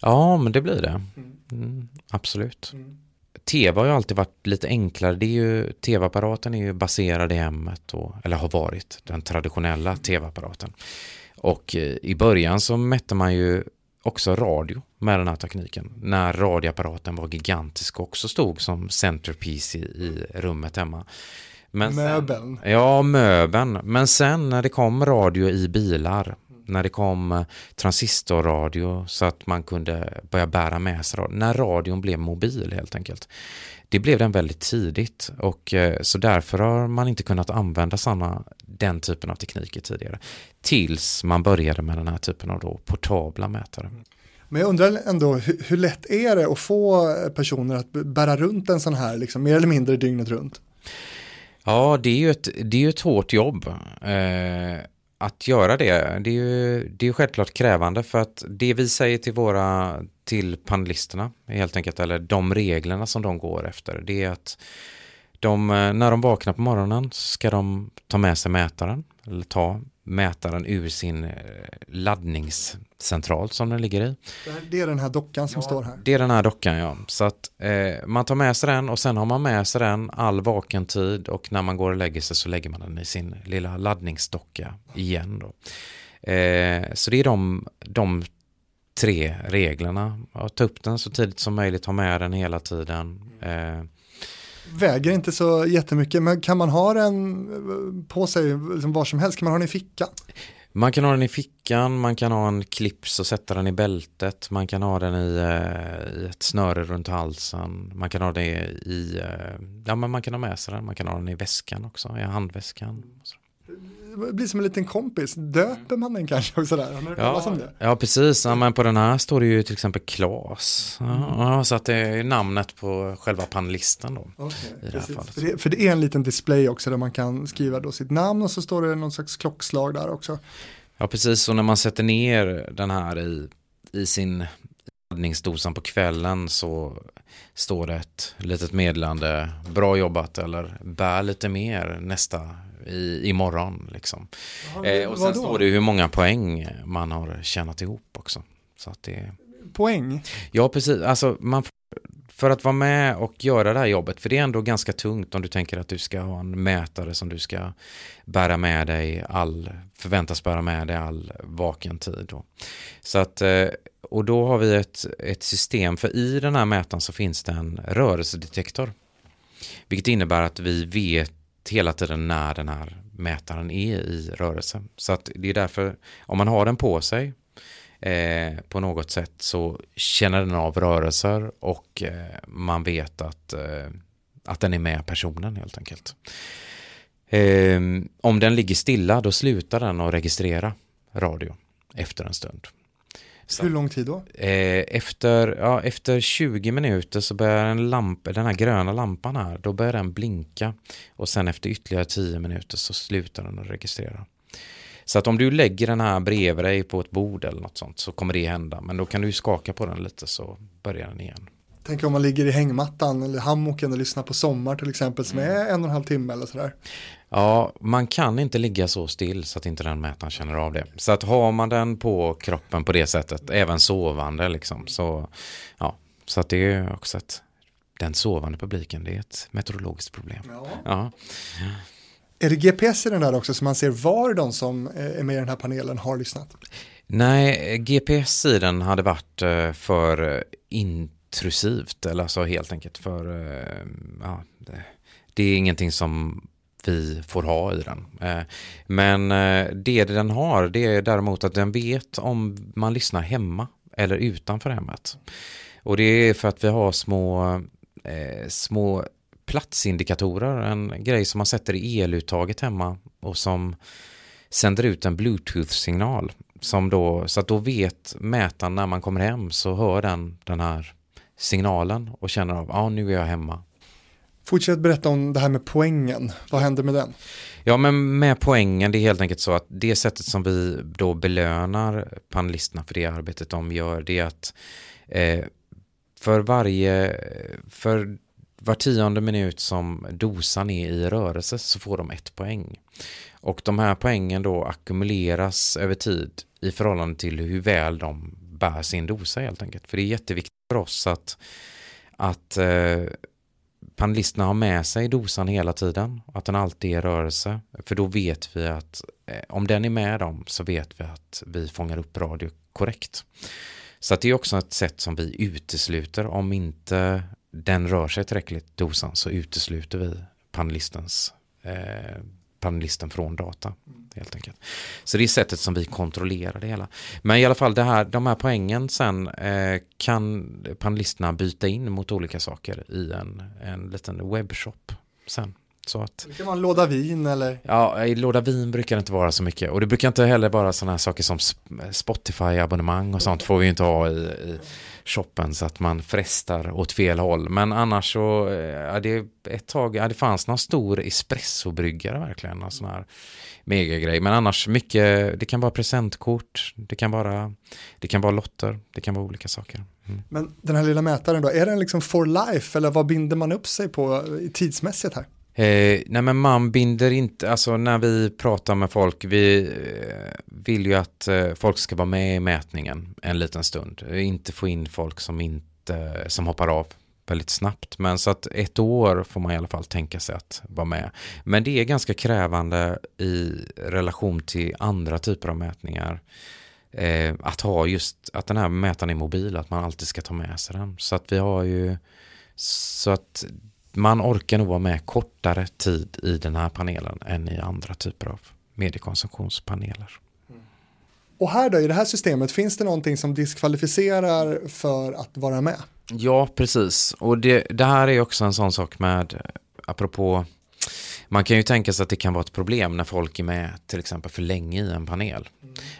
Ja, men det blir det. Mm. mm, absolut. Mm. Tv har ju alltid varit lite enklare. Det är ju, tv-apparaten är ju baserad i hemmet, och, eller har varit den traditionella tv-apparaten. Och eh, i början så mätte man ju också radio med den här tekniken. När radioapparaten var gigantisk och också stod som centerpiece i, i rummet hemma. Men möbeln. Sen, ja, möbeln. Men sen när det kom radio i bilar, när det kom eh, transistorradio så att man kunde börja bära med sig radio, när radion blev mobil helt enkelt. Det blev den väldigt tidigt och eh, så därför har man inte kunnat använda samma, den typen av tekniker tidigare. Tills man började med den här typen av då portabla mätare. Men jag undrar ändå, hur, hur, lätt är det att få personer att bära runt en sån här, liksom, mer eller mindre dygnet runt? Ja, det är ju ett, det är ett hårt jobb. Eh, att göra det, det är ju det är självklart krävande för att det vi säger till våra, till panelisterna helt enkelt, eller de reglerna som de går efter, det är att de, eh, när de vaknar på morgonen ska de ta med sig mätaren, eller ta mätaren ur sin eh, laddningscentral som den ligger i. Det är den här dockan som ja, står här. Det är den här dockan ja. Så att eh, man tar med sig den och sen har man med sig den all vaken tid och när man går och lägger sig så lägger man den i sin lilla laddningsdocka igen. Då. Eh, så det är de, de tre reglerna. Ta upp den så tidigt som möjligt, ha med den hela tiden. Eh, väger inte så jättemycket, men kan man ha den eh, på sig liksom var som helst? Kan man ha den i fickan? Man kan ha den i fickan, man kan ha en clips och sätta den i bältet, man kan ha den i, eh, i ett snöre runt halsen, man kan ha det i, eh, ja men man kan ha med sig den, man kan ha den i väskan också, i handväskan blir som en liten kompis, döper man den kanske också där? Ja, ja, precis, ja, men på den här står det ju till exempel Klas, ja, mm. så att det är namnet på själva panelisten då. Okay, i det här fallet. För det, för det är en liten display också där man kan skriva då sitt namn och så står det någon slags klockslag där också. Ja, precis. Och när man sätter ner den här i, i sin laddningsdosan på kvällen så står det ett litet meddelande, bra jobbat eller bär lite mer nästa i, imorgon. Liksom. Ja, eh, och sen står det hur många poäng man har tjänat ihop också. Så att det... Poäng? Ja, precis. Alltså, man för att vara med och göra det här jobbet, för det är ändå ganska tungt om du tänker att du ska ha en mätare som du ska bära med dig all, förväntas bära med dig all vaken tid. Då. Så att, eh, och då har vi ett, ett system, för i den här mätaren så finns det en rörelsedetektor. Vilket innebär att vi vet hela tiden när den här mätaren är i rörelse. Så att det är därför, om man har den på sig eh, på något sätt så känner den av rörelser och eh, man vet att, eh, att den är med personen helt enkelt. Eh, om den ligger stilla då slutar den att registrera radio efter en stund. Så, Hur lång tid då? Eh, efter, ja, efter 20 minuter så börjar en lampa, den här gröna lampan här, då börjar den blinka. Och sen efter ytterligare 10 minuter så slutar den att registrera. Så att om du lägger den här bredvid dig på ett bord eller något sånt så kommer det hända. Men då kan du skaka på den lite så börjar den igen. Tänk om man ligger i hängmattan eller hammocken och lyssnar på Sommar till exempel som är en och en halv timme eller sådär. Ja, man kan inte ligga så still så att inte den mätaren känner av det. Så att har man den på kroppen på det sättet, även sovande liksom, så ja, så att det är också ett, den sovande publiken, det är ett meteorologiskt problem. Ja. ja. Är det GPS i den där också så man ser var de som är med i den här panelen har lyssnat? Nej, GPS i den hade varit eh, för intrusivt, eller alltså helt enkelt för, eh, ja, det, det är ingenting som vi får ha i den. Eh, men eh, det den har, det är däremot att den vet om man lyssnar hemma eller utanför hemmet. Och det är för att vi har små, små platsindikatorer, en grej som man sätter i eluttaget hemma och som sänder ut en bluetooth-signal. Som då, så att då vet mätaren när man kommer hem så hör den den här signalen och känner av, ja nu är jag hemma. Fortsätt berätta om det här med poängen, vad händer med den? Ja men med poängen, det är helt enkelt så att det sättet som vi då belönar panelisterna för det arbetet de gör, det är att eh, för varje, för var tionde minut som dosan är i rörelse så får de ett poäng. Och de här poängen då ackumuleras över tid i förhållande till hur väl de bär sin dosa helt enkelt. För det är jätteviktigt för oss att, att eh, panelisterna har med sig dosan hela tiden, att den alltid är i rörelse. För då vet vi att eh, om den är med dem så vet vi att vi fångar upp radio korrekt. Så att det är också ett sätt som vi utesluter om inte den rör sig tillräckligt dosan så utesluter vi panelistens eh, panelisten från data. Helt enkelt. Så det är sättet som vi kontrollerar det hela. Men i alla fall det här, de här poängen sen eh, kan panelisterna byta in mot olika saker i en, en liten webbshop sen. Så att, det kan vara en låda vin eller? Ja, i låda vin brukar det inte vara så mycket. Och det brukar inte heller vara sådana här saker som Spotify-abonnemang och sånt får vi inte ha i, i shoppen så att man frestar åt fel håll. Men annars så, eh, ja, det ett tag, ja, det fanns någon stor espressobryggare verkligen, någon sån här megagrej. Men annars mycket, det kan vara presentkort, det kan vara, det kan vara lotter, det kan vara olika saker. Mm. Men den här lilla mätaren då, är den liksom for life eller vad binder man upp sig på tidsmässigt här? Eh, nej men man binder inte, alltså när vi pratar med folk, vi eh, vill ju att eh, folk ska vara med i mätningen en liten stund. Inte få in folk som inte, som hoppar av väldigt snabbt. Men så att ett år får man i alla fall tänka sig att vara med. Men det är ganska krävande i relation till andra typer av mätningar. Eh, att ha just, att den här mätaren är mobil, att man alltid ska ta med sig den. Så att vi har ju, så att man orkar nog vara med kortare tid i den här panelen än i andra typer av mediekonsumtionspaneler. Och här då, i det här systemet, finns det någonting som diskvalificerar för att vara med? Ja, precis. Och det, det här är också en sån sak med, apropå man kan ju tänka sig att det kan vara ett problem när folk är med till exempel för länge i en panel.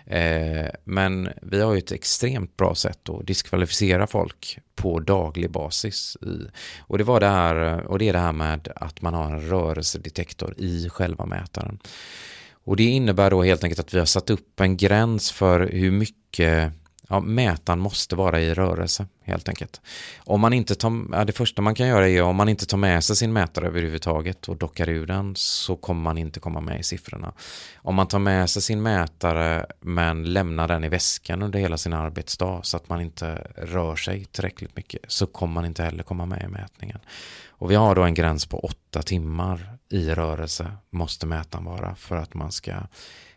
Mm. Eh, men vi har ju ett extremt bra sätt att diskvalificera folk på daglig basis. I, och, det var det här, och det är det här med att man har en rörelsedetektor i själva mätaren. Och det innebär då helt enkelt att vi har satt upp en gräns för hur mycket ja, mätaren måste vara i rörelse helt enkelt. Om man inte tar, ja, det första man kan göra är om man inte tar med sig sin mätare överhuvudtaget och dockar ur den så kommer man inte komma med i siffrorna. Om man tar med sig sin mätare men lämnar den i väskan under hela sin arbetsdag så att man inte rör sig tillräckligt mycket så kommer man inte heller komma med i mätningen. Och vi har då en gräns på åtta timmar i rörelse måste mätaren vara för att man ska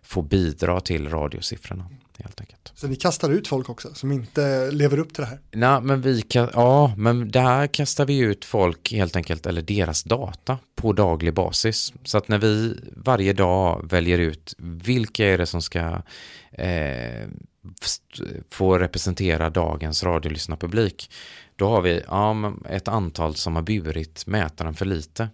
få bidra till radiosiffrorna helt enkelt. Så ni kastar ut folk också som inte lever upp till det här? Nej, men vi kan, ja, men där kastar vi ut folk helt enkelt, eller deras data på daglig basis. Så att när vi varje dag väljer ut vilka är det som ska eh, få representera dagens radiolyssnarpublik, då har vi ja, ett antal som har burit mätaren för lite.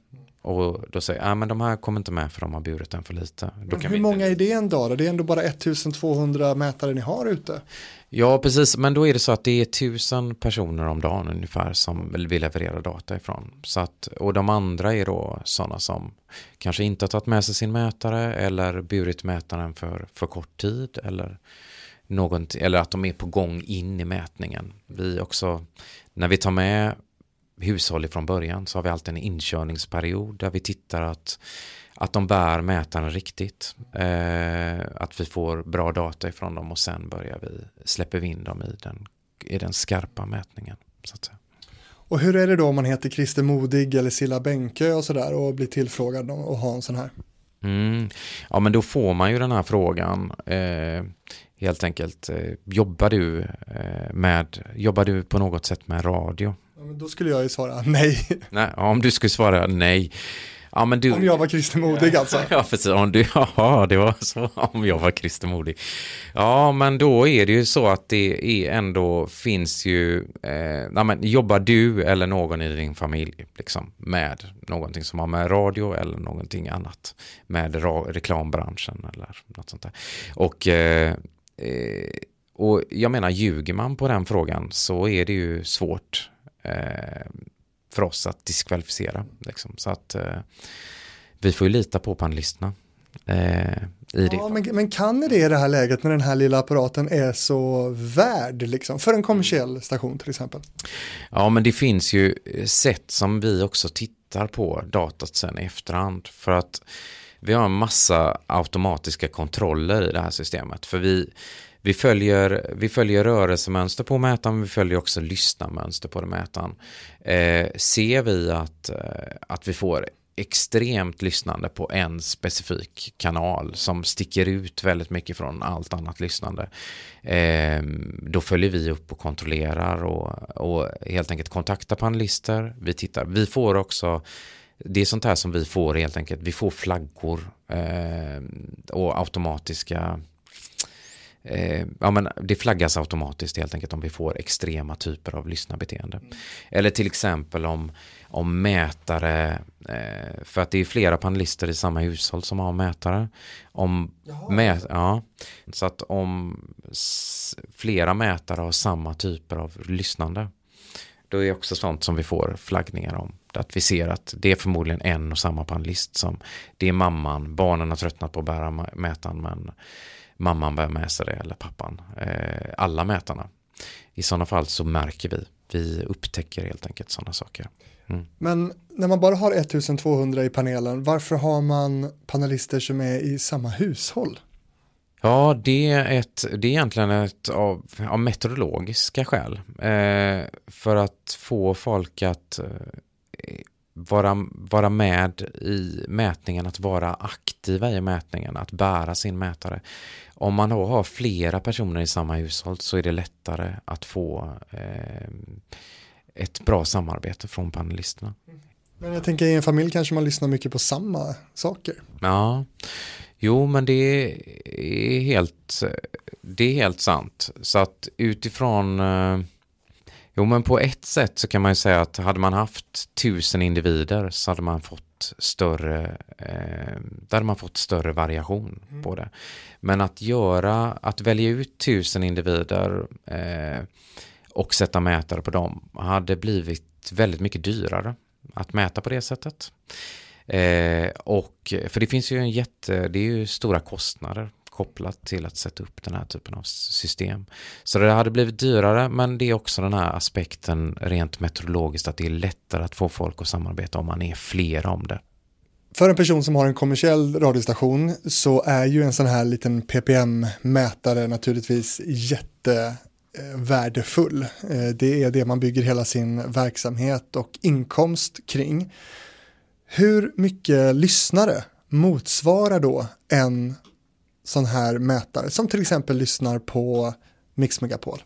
Och då säger jag, men de här kommer inte med för de har burit den för lite. hur många är det en dag då? Det är ändå bara 1200 mätare ni har ute. Ja, precis. Men då är det så att det är tusen personer om dagen ungefär som vill leverera data ifrån. Så att, och de andra är då sådana som kanske inte har tagit med sig sin mätare eller burit mätaren för, för kort tid eller, någon, eller att de är på gång in i mätningen. Vi också, när vi tar med hushåll från början så har vi alltid en inkörningsperiod där vi tittar att, att de bär mätaren riktigt. Eh, att vi får bra data ifrån dem och sen börjar vi, släpper vi in dem i den, i den skarpa mätningen. Så att säga. Och hur är det då om man heter Christer Modig eller Silla Bänke och sådär och blir tillfrågad och har en sån här? Mm. Ja men då får man ju den här frågan. Eh, helt enkelt, eh, jobbar du eh, med, jobbar du på något sätt med radio? Men då skulle jag ju svara nej. Nej, om du skulle svara nej. Ja, men du... Om jag var Christer Modig alltså. ja, precis. Om du, ja, det var så. Om jag var Christer Modig. Ja, men då är det ju så att det är ändå finns ju, eh, ja, men jobbar du eller någon i din familj liksom, med någonting som har med radio eller någonting annat med reklambranschen eller något sånt där. Och, eh, eh, och jag menar, ljuger man på den frågan så är det ju svårt för oss att diskvalificera. Liksom. Så att eh, vi får ju lita på panelisterna. Eh, ja, men, men, kan det i det här läget när den här lilla apparaten är så värd liksom, för en kommersiell station till exempel? Ja, men det finns ju sätt som vi också tittar på datat sen i efterhand för att vi har en massa automatiska kontroller i det här systemet. För vi, vi följer, vi följer rörelsemönster på mätaren, vi följer också lyssnarmönster på mätaren. Eh, ser vi att, eh, att vi får extremt lyssnande på en specifik kanal som sticker ut väldigt mycket från allt annat lyssnande. Eh, då följer vi upp och kontrollerar och, och helt enkelt kontaktar panelister. Vi tittar, vi får också det är sånt här som vi får helt enkelt. Vi får flaggor eh, och automatiska eh, ja, men det flaggas automatiskt helt enkelt om vi får extrema typer av lyssnarbeteende. Mm. Eller till exempel om, om mätare, eh, för att det är flera panelister i samma hushåll som har mätare. Om mä, ja, så att om flera mätare har samma typer av lyssnande, då är det också sånt som vi får flaggningar om. Att vi ser att det är förmodligen en och samma panelist som det är mamman, barnen har tröttnat på att bära mätaren men mamman bär med sig det eller pappan. Eh, alla mätarna. I sådana fall så märker vi. Vi upptäcker helt enkelt sådana saker. Mm. Men när man bara har 1200 i panelen, varför har man panelister som är i samma hushåll? Ja, det är, ett, det är egentligen ett av, av meteorologiska skäl. Eh, för att få folk att eh, vara, vara med i mätningen, att vara aktiva i mätningen, att bära sin mätare. Om man då har flera personer i samma hushåll så är det lättare att få eh, ett bra samarbete från panelisterna. Men jag tänker i en familj kanske man lyssnar mycket på samma saker. Ja, jo men det är helt, det är helt sant. Så att utifrån eh, Jo, men på ett sätt så kan man ju säga att hade man haft tusen individer så hade man fått större, eh, där man fått större variation mm. på det. Men att göra, att välja ut tusen individer eh, och sätta mätare på dem hade blivit väldigt mycket dyrare att mäta på det sättet. Eh, och, för det finns ju en jätte, det är ju stora kostnader kopplat till att sätta upp den här typen av system. Så det hade blivit dyrare men det är också den här aspekten rent meteorologiskt att det är lättare att få folk att samarbeta om man är flera om det. För en person som har en kommersiell radiostation så är ju en sån här liten ppm-mätare naturligtvis jättevärdefull. Eh, det är det man bygger hela sin verksamhet och inkomst kring. Hur mycket lyssnare motsvarar då en sån här mätare som till exempel lyssnar på Mix Megapol?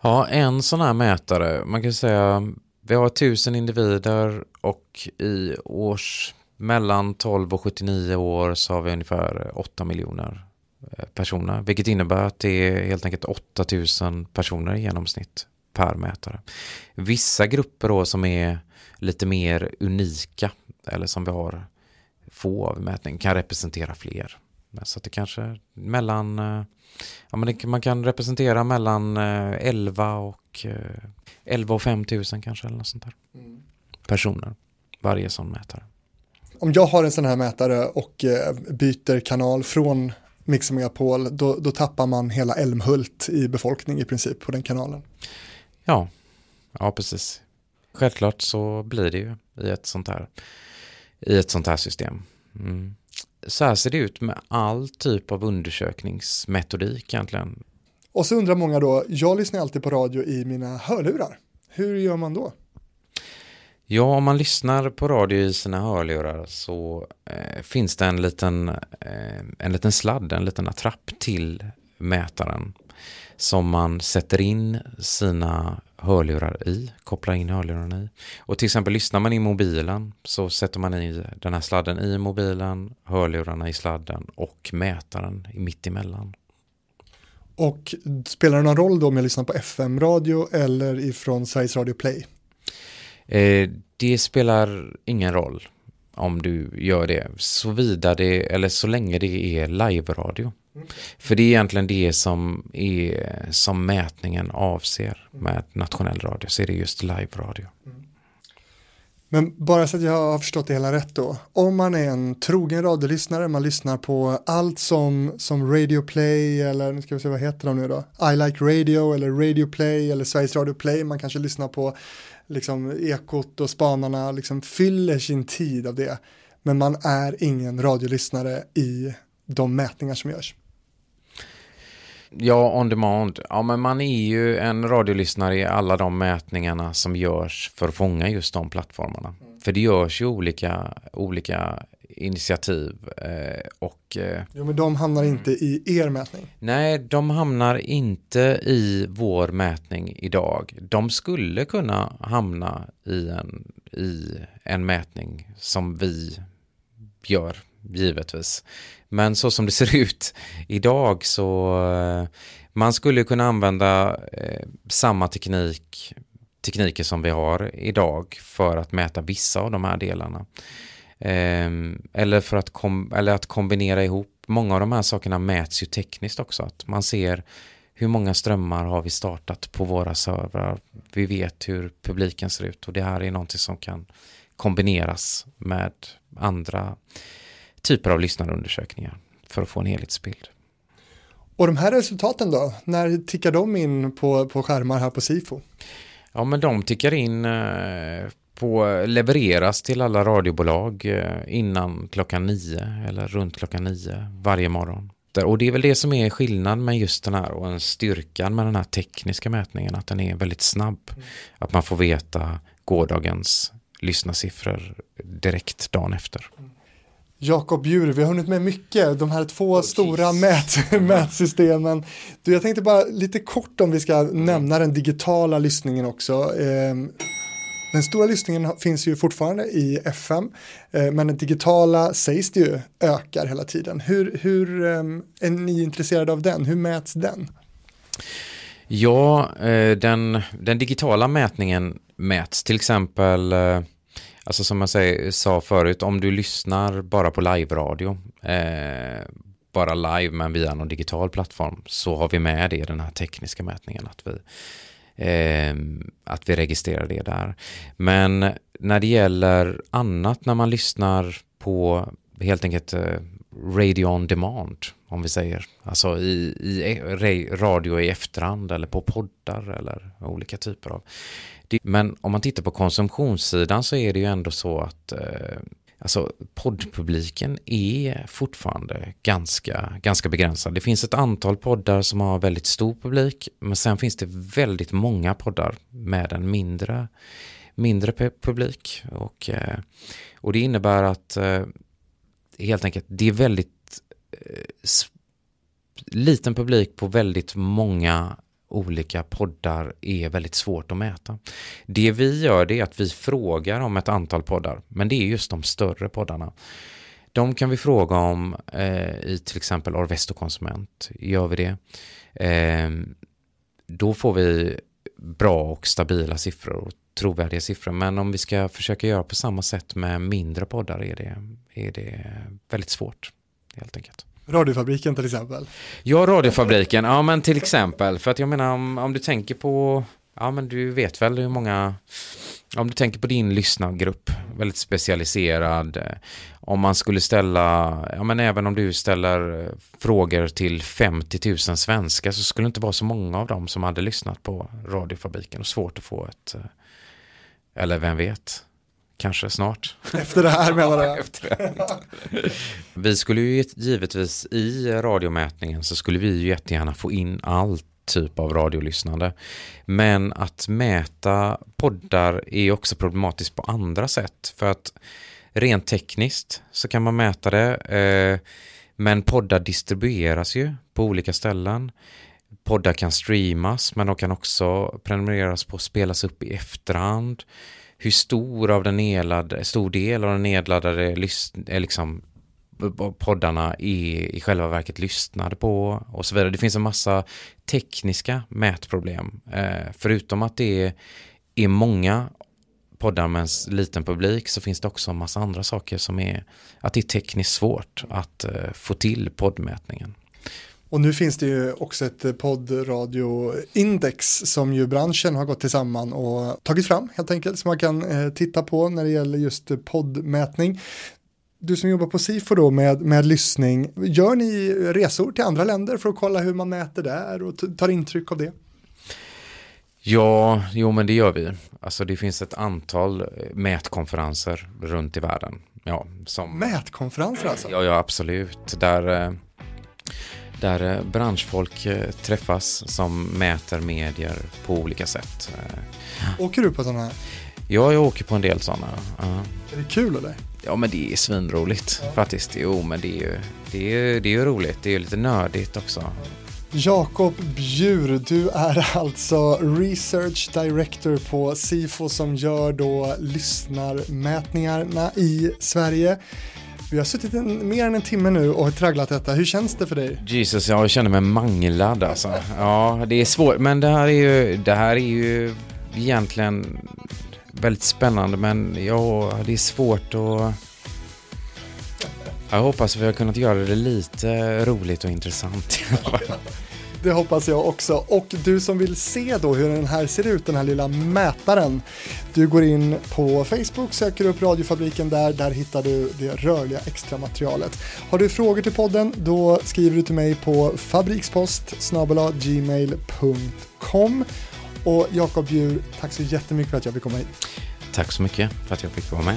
Ja, en sån här mätare, man kan säga vi har tusen individer och i års mellan 12 och 79 år så har vi ungefär 8 miljoner eh, personer, vilket innebär att det är helt enkelt 8000 personer i genomsnitt per mätare. Vissa grupper då som är lite mer unika eller som vi har få av mätning kan representera fler. Så att det kanske mellan, eh, ja men det, man kan representera mellan 11 eh, och 11 och 5 000 kanske eller något sånt där. Mm. Personer, varje sån mätare. Om jag har en sån här mätare och eh, byter kanal från Mix Megapol, då, då tappar man hela Älmhult i befolkning i princip på den kanalen. Ja, ja precis. Självklart så blir det ju i ett sånt här, i ett sånt här system. Mm så här ser det ut med all typ av undersökningsmetodik egentligen. Och så undrar många då, jag lyssnar alltid på radio i mina hörlurar. Hur gör man då? Ja, om man lyssnar på radio i sina hörlurar så eh, finns det en liten, eh, en liten sladd, en liten attrapp till mätaren som man sätter in sina hörlurar i, kopplar in hörlurarna i. Och till exempel lyssnar man i mobilen så sätter man i den här sladden i mobilen, hörlurarna i sladden och mätaren mitt emellan. Och spelar det någon roll då om jag lyssnar på FM-radio eller ifrån Sveriges Radio Play? Eh, det spelar ingen roll om du gör det, såvida det, eller så länge det är live-radio. För det är egentligen det som, är, som mätningen avser med nationell radio, så är det just live-radio. Mm. Men bara så att jag har förstått det hela rätt då. Om man är en trogen radiolyssnare, man lyssnar på allt som, som Radio Play eller nu ska vi se vad heter de nu då? I Like Radio eller Radio Play eller Sveriges Radio Play. Man kanske lyssnar på liksom Ekot och Spanarna, liksom fyller sin tid av det. Men man är ingen radiolyssnare i de mätningar som görs. Ja, on demand. Ja, men man är ju en radiolyssnare i alla de mätningarna som görs för att fånga just de plattformarna. Mm. För det görs ju olika, olika initiativ eh, och... Eh, jo, men de hamnar inte i er mätning? Nej, de hamnar inte i vår mätning idag. De skulle kunna hamna i en, i en mätning som vi gör givetvis. Men så som det ser ut idag så eh, man skulle kunna använda eh, samma teknik, tekniker som vi har idag för att mäta vissa av de här delarna. Ehm, eller, för att kom, eller att kombinera ihop. Många av de här sakerna mäts ju tekniskt också. Att man ser hur många strömmar har vi startat på våra servrar. Vi vet hur publiken ser ut och det här är någonting som kan kombineras med andra typer av lyssnarundersökningar för att få en helhetsbild. Och de här resultaten då, när tickar de in på, på skärmar här på SIFO? Ja men de tickar in eh, på, levereras till alla radiobolag eh, innan klockan nio eller runt klockan nio varje morgon. Och det är väl det som är skillnaden med just den här och en styrkan med den här tekniska mätningen, att den är väldigt snabb. Mm. Att man får veta gårdagens lyssnarsiffror direkt dagen efter. Mm. Jakob Bjur, vi har hunnit med mycket, de här två oh, stora mät, mätsystemen. Du, jag tänkte bara lite kort om vi ska nämna den digitala lyssningen också. Eh, den stora lyssningen finns ju fortfarande i FM, eh, men den digitala sägs det ju ökar hela tiden. Hur, hur eh, är ni intresserade av den? Hur mäts den? Ja, eh, den, den digitala mätningen mäts till exempel eh, Alltså som jag säger, sa förut, om du lyssnar bara på live-radio, eh, bara live men via någon digital plattform, så har vi med det i den här tekniska mätningen, att vi, eh, att vi registrerar det där. Men när det gäller annat, när man lyssnar på helt enkelt eh, radio on demand, om vi säger, alltså i, i eh, radio i efterhand eller på poddar eller olika typer av men om man tittar på konsumtionssidan så är det ju ändå så att eh, alltså poddpubliken är fortfarande ganska, ganska begränsad. Det finns ett antal poddar som har väldigt stor publik, men sen finns det väldigt många poddar med en mindre, mindre publik. Och, eh, och det innebär att eh, helt enkelt, det är väldigt eh, liten publik på väldigt många olika poddar är väldigt svårt att mäta. Det vi gör det är att vi frågar om ett antal poddar, men det är just de större poddarna. De kan vi fråga om eh, i till exempel Orvesto Konsument. Gör vi det, eh, då får vi bra och stabila siffror och trovärdiga siffror. Men om vi ska försöka göra på samma sätt med mindre poddar är det, är det väldigt svårt helt enkelt. Radiofabriken till exempel. Ja, radiofabriken, ja men till exempel. För att jag menar om, om du tänker på, ja men du vet väl hur många, om du tänker på din lyssnargrupp, väldigt specialiserad. Eh, om man skulle ställa, ja men även om du ställer eh, frågor till 50 000 svenskar så skulle det inte vara så många av dem som hade lyssnat på radiofabriken och svårt att få ett, eh, eller vem vet, Kanske snart. Efter det här menar du? Efter vi skulle ju givetvis i radiomätningen så skulle vi ju jättegärna få in all typ av radiolyssnande. Men att mäta poddar är också problematiskt på andra sätt. För att rent tekniskt så kan man mäta det. Eh, men poddar distribueras ju på olika ställen. Poddar kan streamas men de kan också prenumereras på spelas upp i efterhand hur stor av den nedladdade, stor del av den nedladdade eh, liksom poddarna är i själva verket lyssnade på och så vidare. Det finns en massa tekniska mätproblem. Eh, förutom att det är, är många poddar med en liten publik så finns det också en massa andra saker som är att det är tekniskt svårt att eh, få till poddmätningen. Och nu finns det ju också ett poddradioindex som ju branschen har gått tillsammans och tagit fram helt enkelt som man kan eh, titta på när det gäller just poddmätning. Du som jobbar på SIFO då med, med lyssning, gör ni resor till andra länder för att kolla hur man mäter där och tar intryck av det? Ja, jo men det gör vi. Alltså det finns ett antal eh, mätkonferenser runt i världen. Ja, som... Mätkonferenser alltså? Ja, ja absolut. Där eh, där eh, branschfolk eh, träffas som mäter medier på olika sätt. Eh, åker du på sådana här? Ja, jag åker på en del sådana. Uh. Är det kul eller? Ja, men det är svinroligt ja. faktiskt. Jo, men det är ju det är, det är roliligt. Det är lite nördigt också. Jakob Bjur, du är alltså Research Director på Sifo som gör då lyssnarmätningarna i Sverige. Vi har suttit en, mer än en timme nu och tragglat detta. Hur känns det för dig? Jesus, jag känner mig manglad alltså. Ja, det är svårt, men det här är ju, det här är ju egentligen väldigt spännande, men ja, det är svårt att... Jag hoppas vi har kunnat göra det lite roligt och intressant i alla fall. Det hoppas jag också. Och du som vill se då hur den här ser ut, den här lilla mätaren. Du går in på Facebook, söker upp radiofabriken där, där hittar du det rörliga extra materialet. Har du frågor till podden, då skriver du till mig på fabrikspost gmail.com. Och Jakob Bjur, tack så jättemycket för att jag fick komma hit. Tack så mycket för att jag fick vara med.